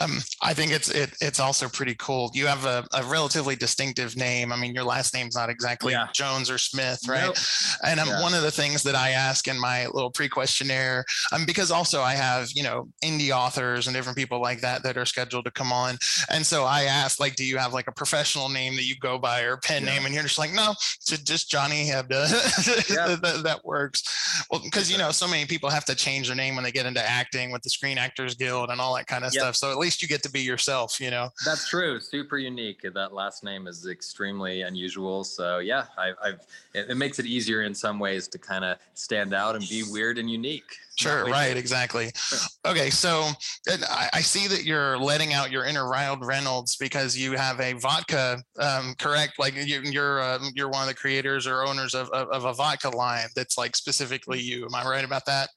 Um, I think it's it, it's also pretty cool. You have a, a, relatively distinctive name. I mean, your last name's not exactly yeah. Jones or Smith, right? Nope. And um, yeah. one of the things that I ask in my little pre-questionnaire, um, because also I have you know indie authors and different people like that that are scheduled to come on, and so I ask like, do you have like a professional name that you go by or pen yeah. name? And you're just like, no, just Johnny Hebda. that, that works. Well, because you know so many people have to change their name when they get into acting with the Screen Actors Guild and all that kind of yep. stuff. So at least you get to be yourself, you know. That's true. Super unique. That last name is extremely unusual. So yeah, I, have it, it makes it easier in some ways to kind of stand out and be weird and unique. Sure, right, exactly. Okay, so I, I, see that you're letting out your inner Ryan Reynolds because you have a vodka, um, correct? Like you, you're uh, you're one of the creators or owners of, of, of a vodka line that's like specifically you. Am I right about that?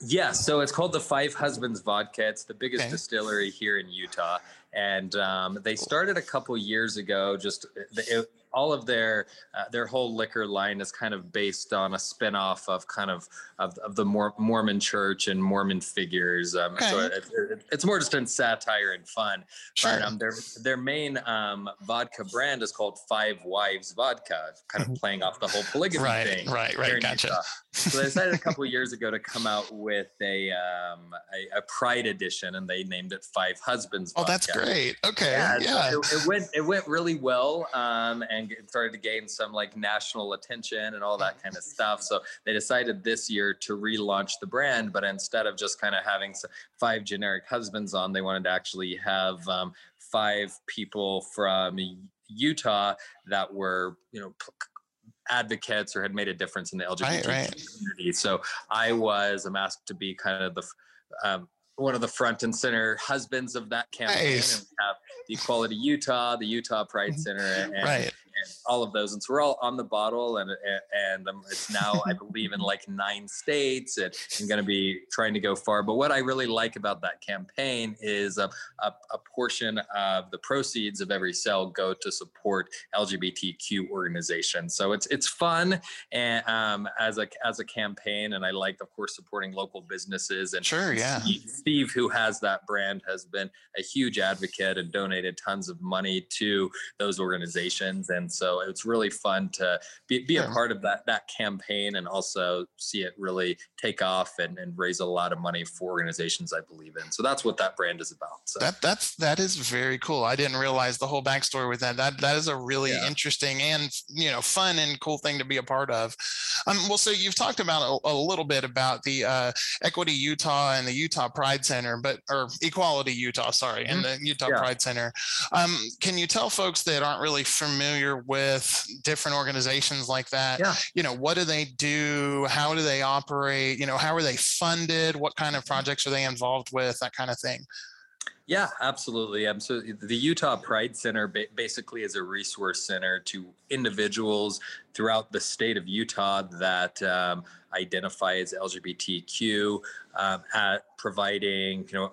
Yeah, so it's called the Five Husbands Vodka. It's the biggest okay. distillery here in Utah, and um, they started a couple years ago. Just it, all of their uh, their whole liquor line is kind of based on a spinoff of kind of of, of the Mor- Mormon Church and Mormon figures. Um, okay. So it, it, it's more just in satire and fun. Sure. But um, their their main um, vodka brand is called Five Wives Vodka, kind of mm-hmm. playing off the whole polygamy right, thing. Right, right, right. Gotcha. Utah. So they decided a couple years ago to come out with a, um, a, a Pride edition, and they named it Five Husbands. Vodka. Oh, that's great. Okay, yeah. yeah. So it, it, went it went really well, um, and started to gain some like national attention and all that kind of stuff. So they decided this year to relaunch the brand, but instead of just kind of having five generic husbands on, they wanted to actually have um, five people from Utah that were you know advocates or had made a difference in the LGBT right, right. community. So I was I'm asked to be kind of the um, one of the front and center husbands of that campaign. Nice. And we have the Equality Utah, the Utah Pride mm-hmm. Center, and, right and all of those. And so we're all on the bottle, and and um, it's now I believe in like nine states, and I'm going to be trying to go far. But what I really like about that campaign is a, a, a portion of the proceeds of every sale go to support LGBTQ organizations. So it's it's fun and um, as a as a campaign, and I like of course supporting local businesses. And sure, yeah, Steve, who has that brand, has been a huge advocate and donated tons of money to those organizations and so it's really fun to be, be a part of that that campaign and also see it really take off and, and raise a lot of money for organizations I believe in. So that's what that brand is about. So that that's that is very cool. I didn't realize the whole backstory with that. That that is a really yeah. interesting and you know fun and cool thing to be a part of. Um, well, so you've talked about a, a little bit about the uh, Equity Utah and the Utah Pride Center, but or Equality Utah, sorry, mm-hmm. and the Utah yeah. Pride Center. Um, can you tell folks that aren't really familiar with different organizations like that. Yeah. you know what do they do? How do they operate? You know how are they funded? What kind of projects are they involved with? That kind of thing. Yeah, absolutely. Um, so the Utah Pride Center basically is a resource center to individuals throughout the state of Utah that um, identify as LGBTQ, um, at providing you know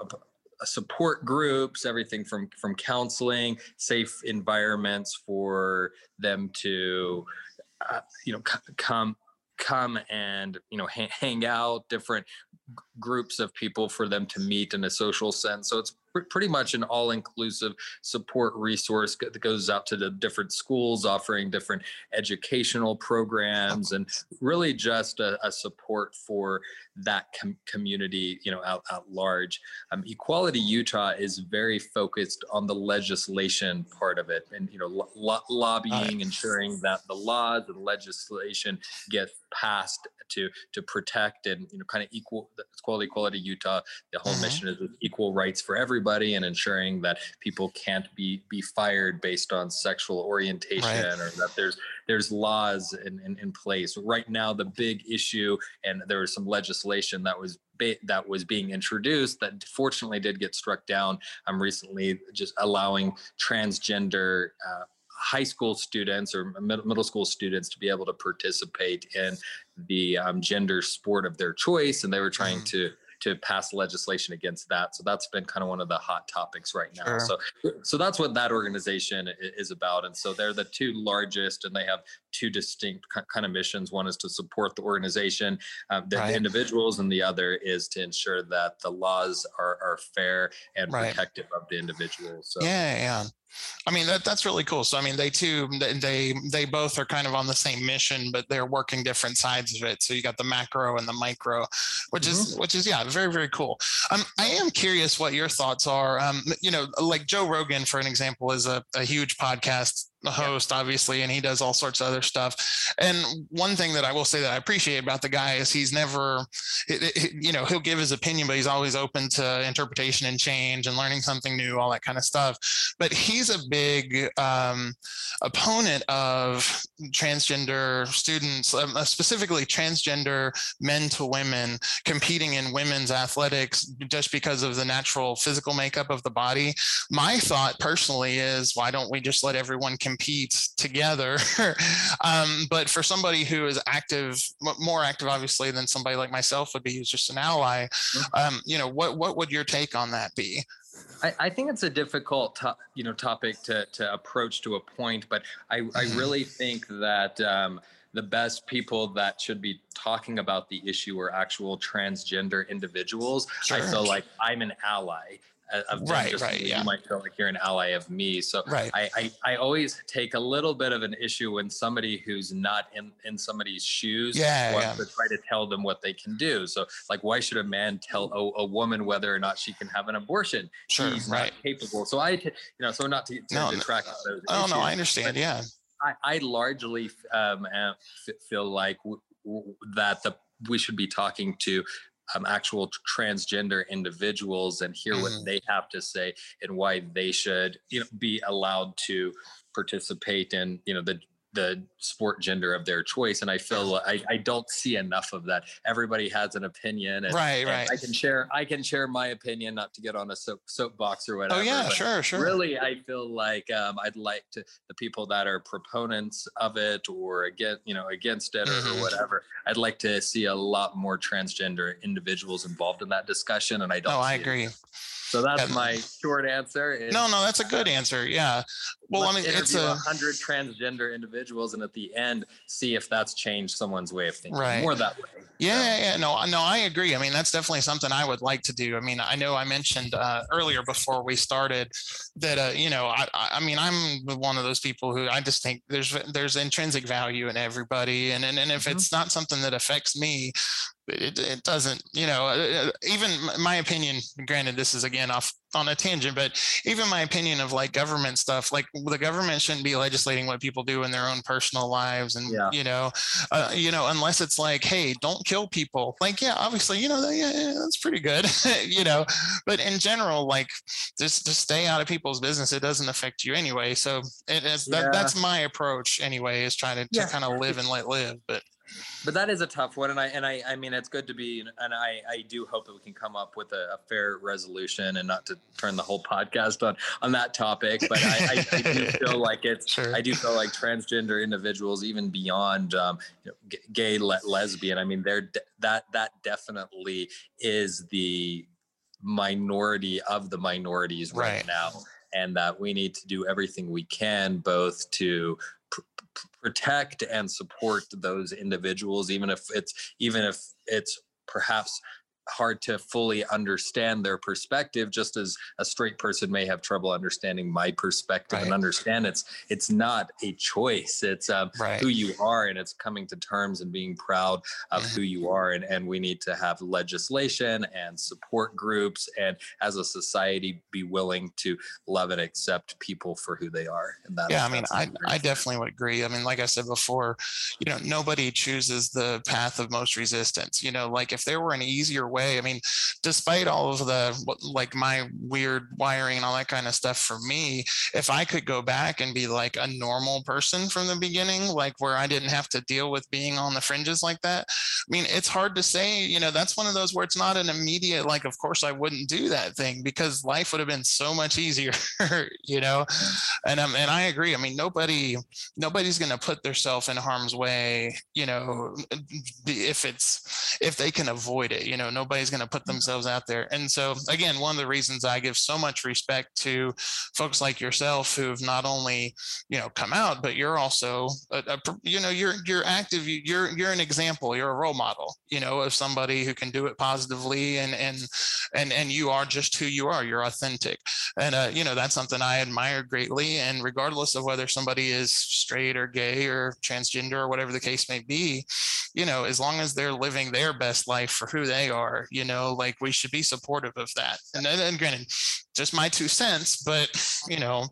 support groups, everything from from counseling, safe environments for them to, uh, you know, come come and you know hang, hang out different g- groups of people for them to meet in a social sense. So it's pretty much an all-inclusive support resource that goes out to the different schools offering different educational programs and really just a, a support for that com- community you know out, out large. Um, equality utah is very focused on the legislation part of it and you know lo- lobbying ensuring that the laws and legislation get passed to to protect and you know kind of equal equality equality utah. The whole mm-hmm. mission is equal rights for everybody and ensuring that people can't be be fired based on sexual orientation right. or that there's there's laws in, in, in place right now the big issue and there was some legislation that was that was being introduced that fortunately did get struck down um, recently just allowing transgender uh, high school students or middle school students to be able to participate in the um, gender sport of their choice and they were trying mm-hmm. to to pass legislation against that. So that's been kind of one of the hot topics right now. Sure. So so that's what that organization is about. And so they're the two largest, and they have two distinct kind of missions. One is to support the organization, um, the, right. the, individuals, and the other is to ensure that the laws are, are fair and right. protective of the individuals. So. Yeah, yeah. I mean that that's really cool. So I mean they too they they both are kind of on the same mission, but they're working different sides of it. So you got the macro and the micro, which mm-hmm. is which is yeah very very cool. Um, I am curious what your thoughts are. Um, you know, like Joe Rogan for an example is a, a huge podcast the host, yeah. obviously, and he does all sorts of other stuff. And one thing that I will say that I appreciate about the guy is he's never, it, it, you know, he'll give his opinion, but he's always open to interpretation and change and learning something new, all that kind of stuff. But he's a big um, opponent of transgender students, um, uh, specifically transgender men to women competing in women's athletics just because of the natural physical makeup of the body. My thought personally is why don't we just let everyone compete? Compete together. um, but for somebody who is active, more active, obviously, than somebody like myself would be, who's just an ally, mm-hmm. um, you know, what what would your take on that be? I, I, think it's a difficult, to, you know, topic to to approach to a point, but I, mm-hmm. I really think that um, the best people that should be talking about the issue are actual transgender individuals. Sure. I feel like I'm an ally of right, just right, you yeah. might feel like you're an ally of me. So right. I, I, I always take a little bit of an issue when somebody who's not in, in somebody's shoes yeah, wants yeah. to try to tell them what they can do. So like why should a man tell a, a woman whether or not she can have an abortion? Sure, He's right. not capable. So I you know, so not to, to no, detract no. those Oh issues, no, I understand. Yeah. I, I largely um, feel like w- w- that the we should be talking to um, actual transgender individuals and hear mm-hmm. what they have to say and why they should you know be allowed to participate in you know the the sport gender of their choice and i feel I, I don't see enough of that everybody has an opinion and, right and right i can share i can share my opinion not to get on a soap soapbox or whatever oh yeah sure sure really i feel like um, i'd like to the people that are proponents of it or against you know against it mm-hmm. or whatever i'd like to see a lot more transgender individuals involved in that discussion and i don't oh i agree it. So that's my short answer. Is, no, no, that's a good answer. Yeah. Well, I mean, it's a hundred transgender individuals, and at the end, see if that's changed someone's way of thinking. Right. More that way. Yeah, so. yeah, no, no, I agree. I mean, that's definitely something I would like to do. I mean, I know I mentioned uh, earlier before we started that, uh, you know, I, I mean, I'm one of those people who I just think there's there's intrinsic value in everybody, and and, and if mm-hmm. it's not something that affects me, it, it doesn't you know uh, uh, even my opinion granted this is again off on a tangent but even my opinion of like government stuff like the government shouldn't be legislating what people do in their own personal lives and yeah. you know uh, you know unless it's like hey don't kill people. Like yeah obviously you know yeah, yeah that's pretty good you know but in general like just just stay out of people's business it doesn't affect you anyway so it is that, that's my approach anyway is trying to, to kind of live and let live but but that is a tough one and i and i i mean it's good to be and i i do hope that we can come up with a, a fair resolution and not to turn the whole podcast on on that topic but i i, I do feel like it's sure. i do feel like transgender individuals even beyond um you know, g- gay le- lesbian i mean they're de- that that definitely is the minority of the minorities right, right now and that we need to do everything we can both to protect and support those individuals even if it's even if it's perhaps hard to fully understand their perspective just as a straight person may have trouble understanding my perspective right. and understand it's it's not a choice. It's um, right. who you are and it's coming to terms and being proud of who you are and, and we need to have legislation and support groups and as a society be willing to love and accept people for who they are and that yeah i mean I, I definitely would agree. I mean like i said before you know nobody chooses the path of most resistance. You know like if there were an easier way. I mean, despite all of the like my weird wiring and all that kind of stuff for me, if I could go back and be like a normal person from the beginning, like where I didn't have to deal with being on the fringes like that, I mean, it's hard to say, you know, that's one of those where it's not an immediate, like, of course I wouldn't do that thing because life would have been so much easier, you know? And, um, and I agree. I mean, nobody, nobody's going to put themselves in harm's way, you know, if it's, if they can avoid it, you know, nobody's going to put themselves out there. And so again, one of the reasons I give so much respect to folks like yourself who've not only, you know, come out, but you're also, a, a, you know, you're, you're active, you're, you're an example, you're a role model, you know, of somebody who can do it positively and, and, and, and you are just who you are, you're authentic. And, uh, you know, that's something I admire greatly. And regardless of whether somebody is straight or gay or transgender or whatever the case may be, you know, as long as they're living their best life for who they are, you know, like we should be supportive of that. And then, and granted, just my two cents, but you know,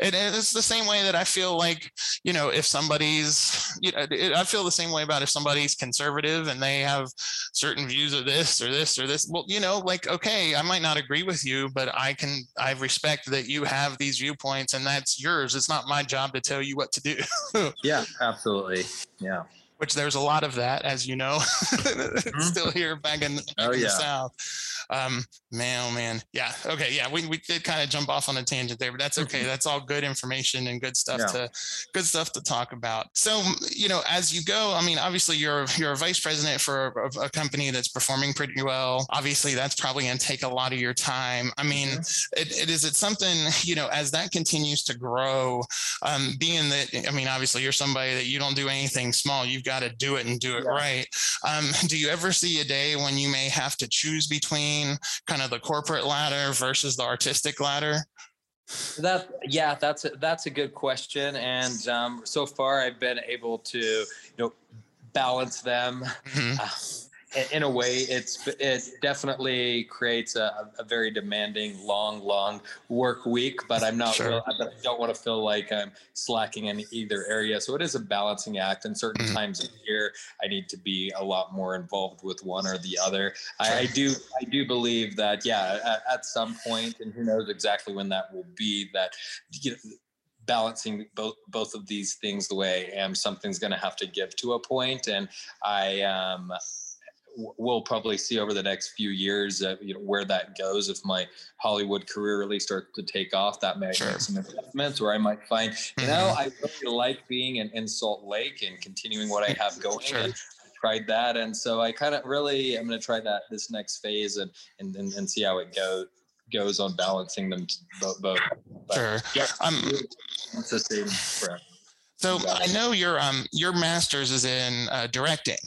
it, it's the same way that I feel like, you know, if somebody's, you know, it, I feel the same way about if somebody's conservative and they have certain views of this or this or this. Well, you know, like, okay, I might not agree with you, but I can, I respect that you have these viewpoints and that's yours. It's not my job to tell you what to do. yeah, absolutely. Yeah which there's a lot of that, as you know, mm-hmm. still here back in, oh, in yeah. the South. Um, man, oh man, yeah, okay, yeah, we, we did kind of jump off on a tangent there, but that's okay. Mm-hmm. That's all good information and good stuff yeah. to good stuff to talk about. So, you know, as you go, I mean, obviously you're you're a vice president for a, a company that's performing pretty well. Obviously, that's probably going to take a lot of your time. I mean, mm-hmm. it, it is it something you know as that continues to grow, um, being that I mean, obviously you're somebody that you don't do anything small. You've got to do it and do it yeah. right. Um, do you ever see a day when you may have to choose between kind of the corporate ladder versus the artistic ladder? That yeah, that's a, that's a good question, and um, so far I've been able to you know balance them. Mm-hmm. Uh, in a way, it's it definitely creates a, a very demanding, long, long work week. But I'm not, sure. real, I don't want to feel like I'm slacking in either area. So it is a balancing act. And certain mm-hmm. times of year, I need to be a lot more involved with one or the other. I, I, do, I do believe that, yeah, at, at some point, and who knows exactly when that will be, that you know, balancing both both of these things the way I am something's going to have to give to a point and i um we'll probably see over the next few years uh, you know where that goes if my hollywood career really starts to take off that may sure. make some investments or i might find you mm-hmm. know i really like being in, in salt lake and continuing what i have going sure. I tried that and so i kind of really i'm going to try that this next phase and, and and, and see how it goes goes on balancing them both, both. But, sure yeah um, it's the same so I know your um your master's is in uh, directing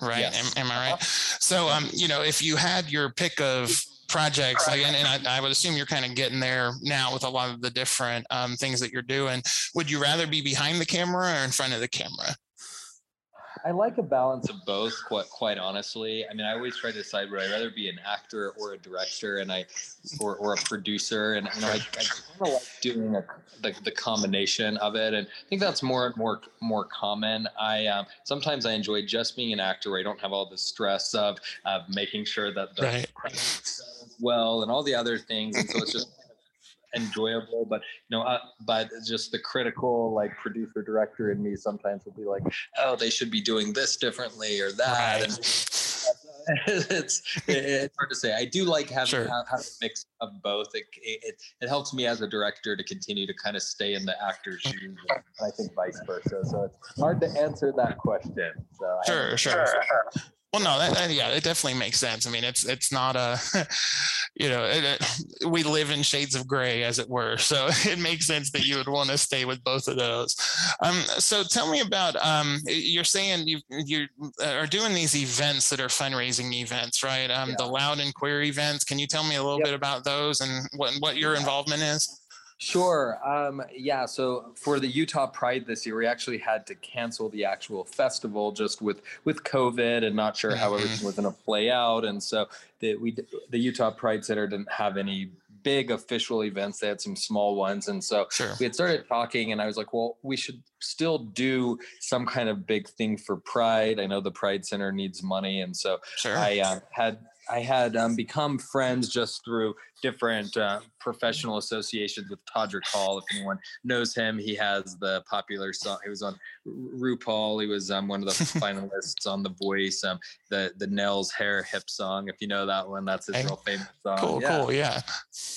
right? Yes. Am, am, I right? So, um, you know, if you had your pick of projects, like, and, and I, I, would assume you're kind of getting there now with a lot of the different um, things that you're doing. Would you rather be behind the camera or in front of the camera? I like a balance of both, quite quite honestly. I mean, I always try to decide would I rather be an actor or a director, and I or, or a producer, and you know, I, I kind of like doing a, the the combination of it, and I think that's more more more common. I um, sometimes I enjoy just being an actor where I don't have all the stress of of making sure that the right. well and all the other things, and so it's just enjoyable but you know uh, but just the critical like producer director in me sometimes will be like oh they should be doing this differently or that right. it's it's hard to say i do like having sure. have, have a mix of both it, it it helps me as a director to continue to kind of stay in the actor's shoes and i think vice versa so it's hard to answer that question so sure sure, sure. Well, no, that, that, yeah, it definitely makes sense. I mean, it's it's not a, you know, it, it, we live in shades of gray, as it were. So it makes sense that you would want to stay with both of those. Um, so tell me about um, you're saying you you are doing these events that are fundraising events, right? Um, yeah. The Loud and Queer events. Can you tell me a little yep. bit about those and what what your involvement is? Sure. Um, yeah. So for the Utah Pride this year, we actually had to cancel the actual festival just with with COVID and not sure how everything mm-hmm. was going to play out. And so the we the Utah Pride Center didn't have any big official events. They had some small ones, and so sure. we had started talking. And I was like, well, we should still do some kind of big thing for Pride. I know the Pride Center needs money, and so sure. I uh, had I had um, become friends just through different uh, professional associations with Todrick Hall. If anyone knows him, he has the popular song. He was on RuPaul. He was um, one of the finalists on The Voice. Um, the the Nails Hair Hip song. If you know that one, that's his real famous song. Cool, yeah. cool, yeah.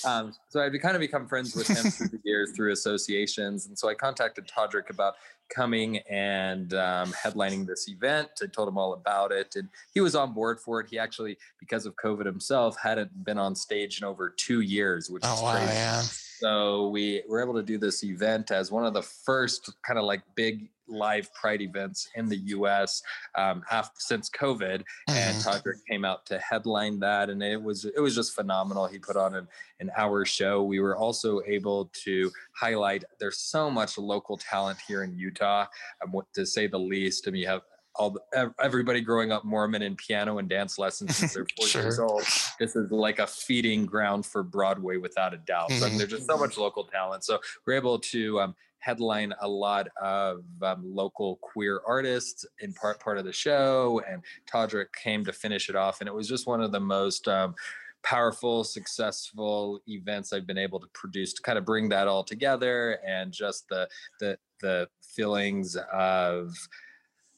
Um, so I've kind of become friends with him through the years through associations, and so I contacted Todrick about coming and um, headlining this event. I told him all about it, and he was on board for it. He actually, because of COVID himself, hadn't been on stage in over two years, which oh, is wow, crazy. Yeah. So we were able to do this event as one of the first kind of like big live pride events in the U.S. Um, after, since COVID, mm-hmm. and Todrick came out to headline that, and it was it was just phenomenal. He put on an, an hour show. We were also able to highlight. There's so much local talent here in Utah, um, to say the least. I mean, you have all the, everybody growing up Mormon in piano and dance lessons since they're four sure. years old. This is like a feeding ground for Broadway without a doubt. Mm-hmm. So there's just so much local talent. So we're able to um, headline a lot of um, local queer artists in part part of the show, and Todrick came to finish it off, and it was just one of the most um, powerful, successful events I've been able to produce to kind of bring that all together, and just the the the feelings of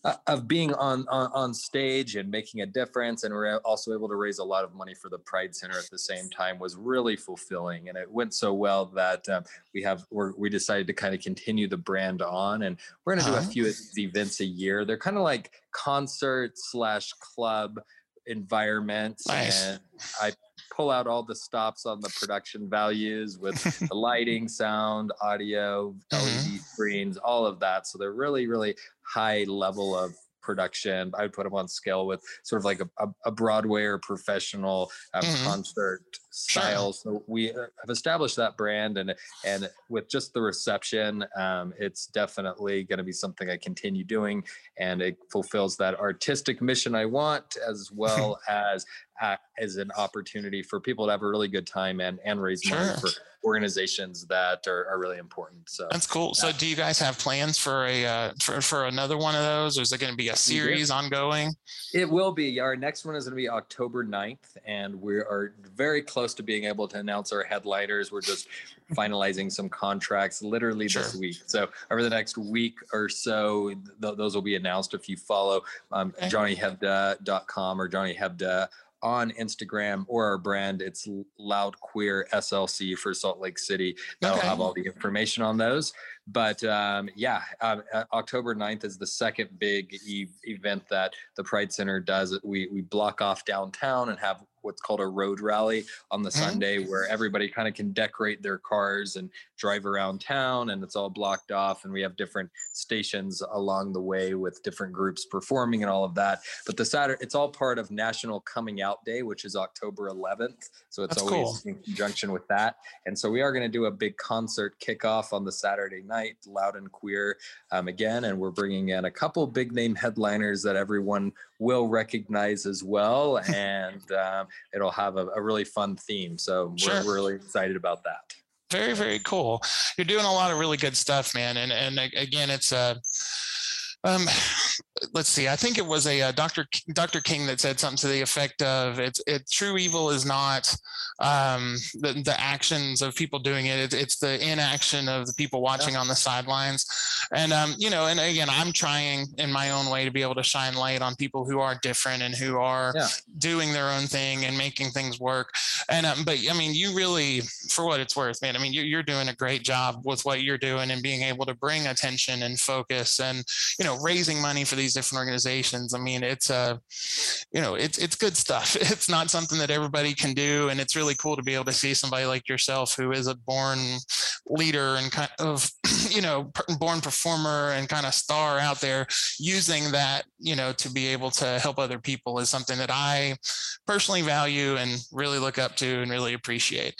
uh, of being on, on, on stage and making a difference and we're also able to raise a lot of money for the pride center at the same time was really fulfilling and it went so well that um, we have we decided to kind of continue the brand on and we're going to do uh-huh. a few events a year they're kind of like concert slash club environment nice. and i pull out all the stops on the production values with the lighting sound audio led mm-hmm. screens all of that so they're really really high level of production. I would put them on scale with sort of like a, a, Broadway or professional um, mm-hmm. concert style. Sure. So we uh, have established that brand, and and with just the reception, um, it's definitely going to be something I continue doing, and it fulfills that artistic mission I want, as well as uh, as an opportunity for people to have a really good time and and raise sure. money for organizations that are, are really important. So that's cool. So do you guys have plans for a uh, for, for another one of those, or is it going to be a series ongoing? It will be. Our next one is going to be October 9th, and we are very close to being able to announce our headliners. We're just finalizing some contracts literally sure. this week. So over the next week or so, th- those will be announced. If you follow um, okay. johnnyhebda.com or Johnny Hebda on Instagram or our brand. It's Loud Queer SLC for Salt Lake City. That'll okay. have all the information on those. But um, yeah, uh, uh October 9th is the second big e- event that the Pride Center does. We, we block off downtown and have what's called a road rally on the mm-hmm. Sunday where everybody kind of can decorate their cars and drive around town and it's all blocked off and we have different stations along the way with different groups performing and all of that. But the Saturday it's all part of National Coming Out Day, which is October 11th. So it's That's always cool. in conjunction with that. And so we are going to do a big concert kickoff on the Saturday night, loud and queer um, again. And we're bringing in a couple big name headliners that everyone will recognize as well. and um, it'll have a, a, really fun theme. So sure. we're really excited about that. Very, very cool. You're doing a lot of really good stuff, man. And and again, it's a um, let's see. I think it was a, uh, Dr. Dr. King that said something to the effect of "It's it, true evil is not um, the the actions of people doing it. it. It's the inaction of the people watching yeah. on the sidelines." And um, you know, and again, I'm trying in my own way to be able to shine light on people who are different and who are yeah. doing their own thing and making things work. And um, but I mean, you really, for what it's worth, man. I mean, you, you're doing a great job with what you're doing and being able to bring attention and focus and you know raising money for these different organizations. I mean, it's a, uh, you know, it's it's good stuff. It's not something that everybody can do, and it's really cool to be able to see somebody like yourself who is a born leader and kind of, you know, born performer and kind of star out there using that, you know, to be able to help other people is something that I personally value and really look up to and really appreciate.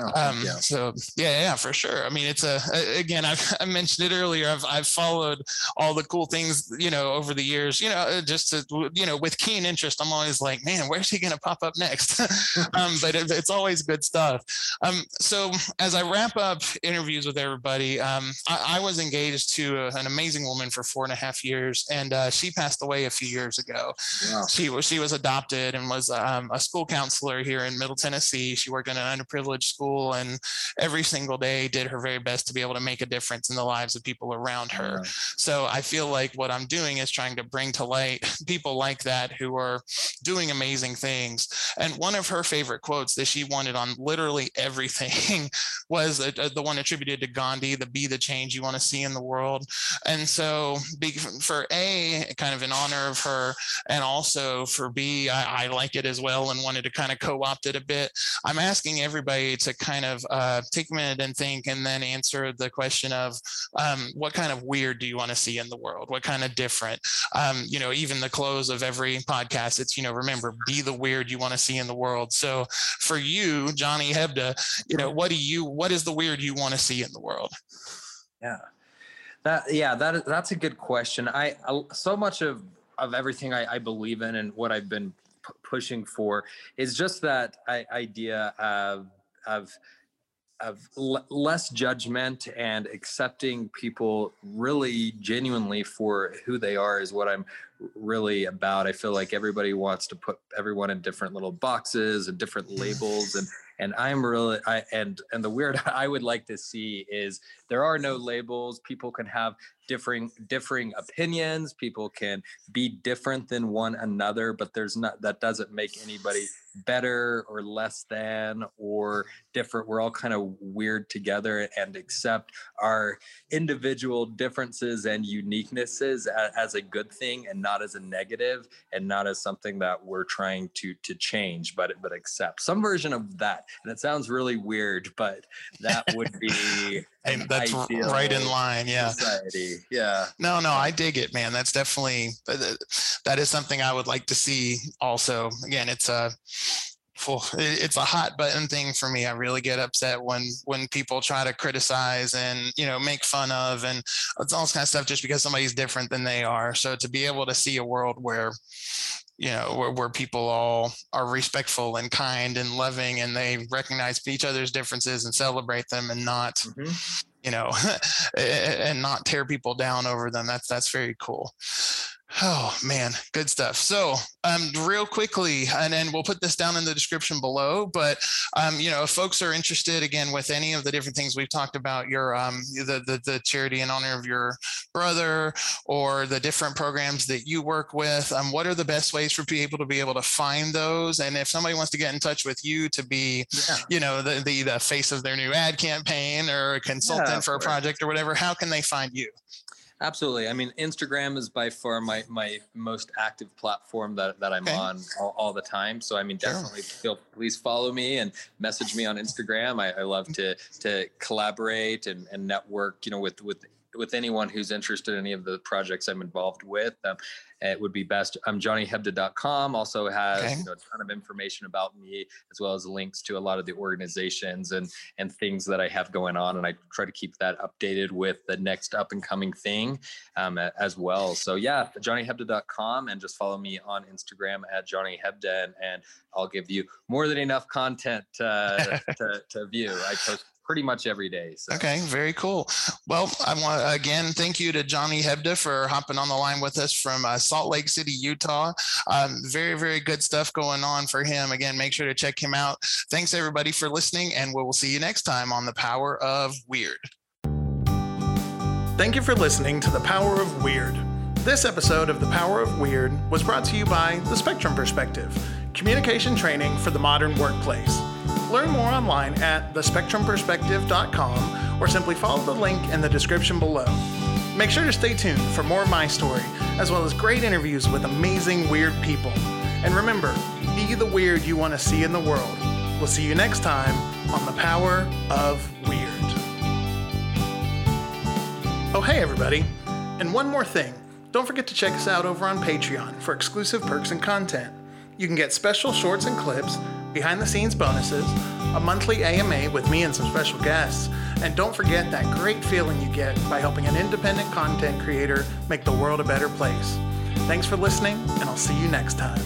Oh, um, yeah. So yeah, yeah, for sure. I mean, it's a again, I've, I mentioned it earlier. I've I've followed all the cool things, you know, over the years. You know, uh, just to, you know, with keen interest. I'm always like, man, where's he going to pop up next? um, but it, it's always good stuff. Um, so as I wrap up interviews with everybody, um, I, I, was engaged to a, an amazing woman for four and a half years, and uh, she passed away a few years ago. Wow. She was she was adopted and was um, a school counselor here in Middle Tennessee. She worked in an underprivileged school, and every single day did her very best to be able to make a difference in the lives of people around her. So I feel like what I'm doing is trying to bring to light people like that who are doing amazing things. And one of her favorite quotes that she wanted on literally everything was the one attributed to Gandhi, the be the change you want to see in the world. And so for A, kind of in honor of her, and also for B, I, I like it as well and wanted to kind of co-opt it a bit. I'm asking everybody to kind of uh, take a minute and think and then answer the question of um, what kind of weird do you want to see in the world? What kind of different? Um, you know, even the close of every podcast, it's, you know, remember, be the weird you want to see in the world. So for you, Johnny Hebda, you know, what do you, what is the weird you want to see in the world? Yeah. That, yeah, that, that's a good question. I, so much of, of everything I, I believe in and what I've been p- pushing for is just that idea of, of, of l- less judgment and accepting people really genuinely for who they are is what I'm really about. I feel like everybody wants to put everyone in different little boxes and different labels and and I'm really I and and the weird I would like to see is there are no labels. People can have differing differing opinions. People can be different than one another, but there's not that doesn't make anybody better or less than or different. We're all kind of weird together and accept our individual differences and uniquenesses as, as a good thing and not as a negative and not as something that we're trying to to change, but but accept some version of that. And it sounds really weird, but that would be and that's right in line yeah society. Yeah no no i dig it man that's definitely that is something i would like to see also again it's a it's a hot button thing for me. I really get upset when when people try to criticize and you know make fun of and it's all this kind of stuff just because somebody's different than they are. So to be able to see a world where you know where, where people all are respectful and kind and loving and they recognize each other's differences and celebrate them and not mm-hmm. You know and not tear people down over them. That's that's very cool Oh man, good stuff. So, um, real quickly, and then we'll put this down in the description below. But um, you know, if folks are interested again with any of the different things we've talked about, your um, the, the the charity in honor of your brother, or the different programs that you work with, um, what are the best ways for people to be able to find those? And if somebody wants to get in touch with you to be, yeah. you know, the, the the face of their new ad campaign or a consultant yeah, for a project or whatever, how can they find you? Absolutely. I mean, Instagram is by far my my most active platform that, that I'm okay. on all, all, the time. So I mean, definitely sure. feel please follow me and message me on Instagram. I, I love to to collaborate and, and network, you know, with with with anyone who's interested in any of the projects I'm involved with. Um, it would be best. I'm johnnyhebda.com also has okay. you know, a ton of information about me as well as links to a lot of the organizations and and things that I have going on. And I try to keep that updated with the next up and coming thing um, as well. So yeah, johnnyhebda.com and just follow me on Instagram at johnnyhebda and, and I'll give you more than enough content uh, to, to view. I post pretty much every day. So. Okay, very cool. Well, I want again thank you to Johnny Hebda for hopping on the line with us from uh, Salt Lake City, Utah. Um, very, very good stuff going on for him. Again, make sure to check him out. Thanks everybody for listening, and we will see you next time on the Power of Weird. Thank you for listening to the Power of Weird. This episode of The Power of Weird was brought to you by The Spectrum Perspective, communication training for the modern workplace. Learn more online at thespectrumperspective.com or simply follow the link in the description below. Make sure to stay tuned for more of my story, as well as great interviews with amazing weird people. And remember, be the weird you want to see in the world. We'll see you next time on The Power of Weird. Oh, hey, everybody. And one more thing don't forget to check us out over on Patreon for exclusive perks and content. You can get special shorts and clips behind the scenes bonuses, a monthly AMA with me and some special guests, and don't forget that great feeling you get by helping an independent content creator make the world a better place. Thanks for listening, and I'll see you next time.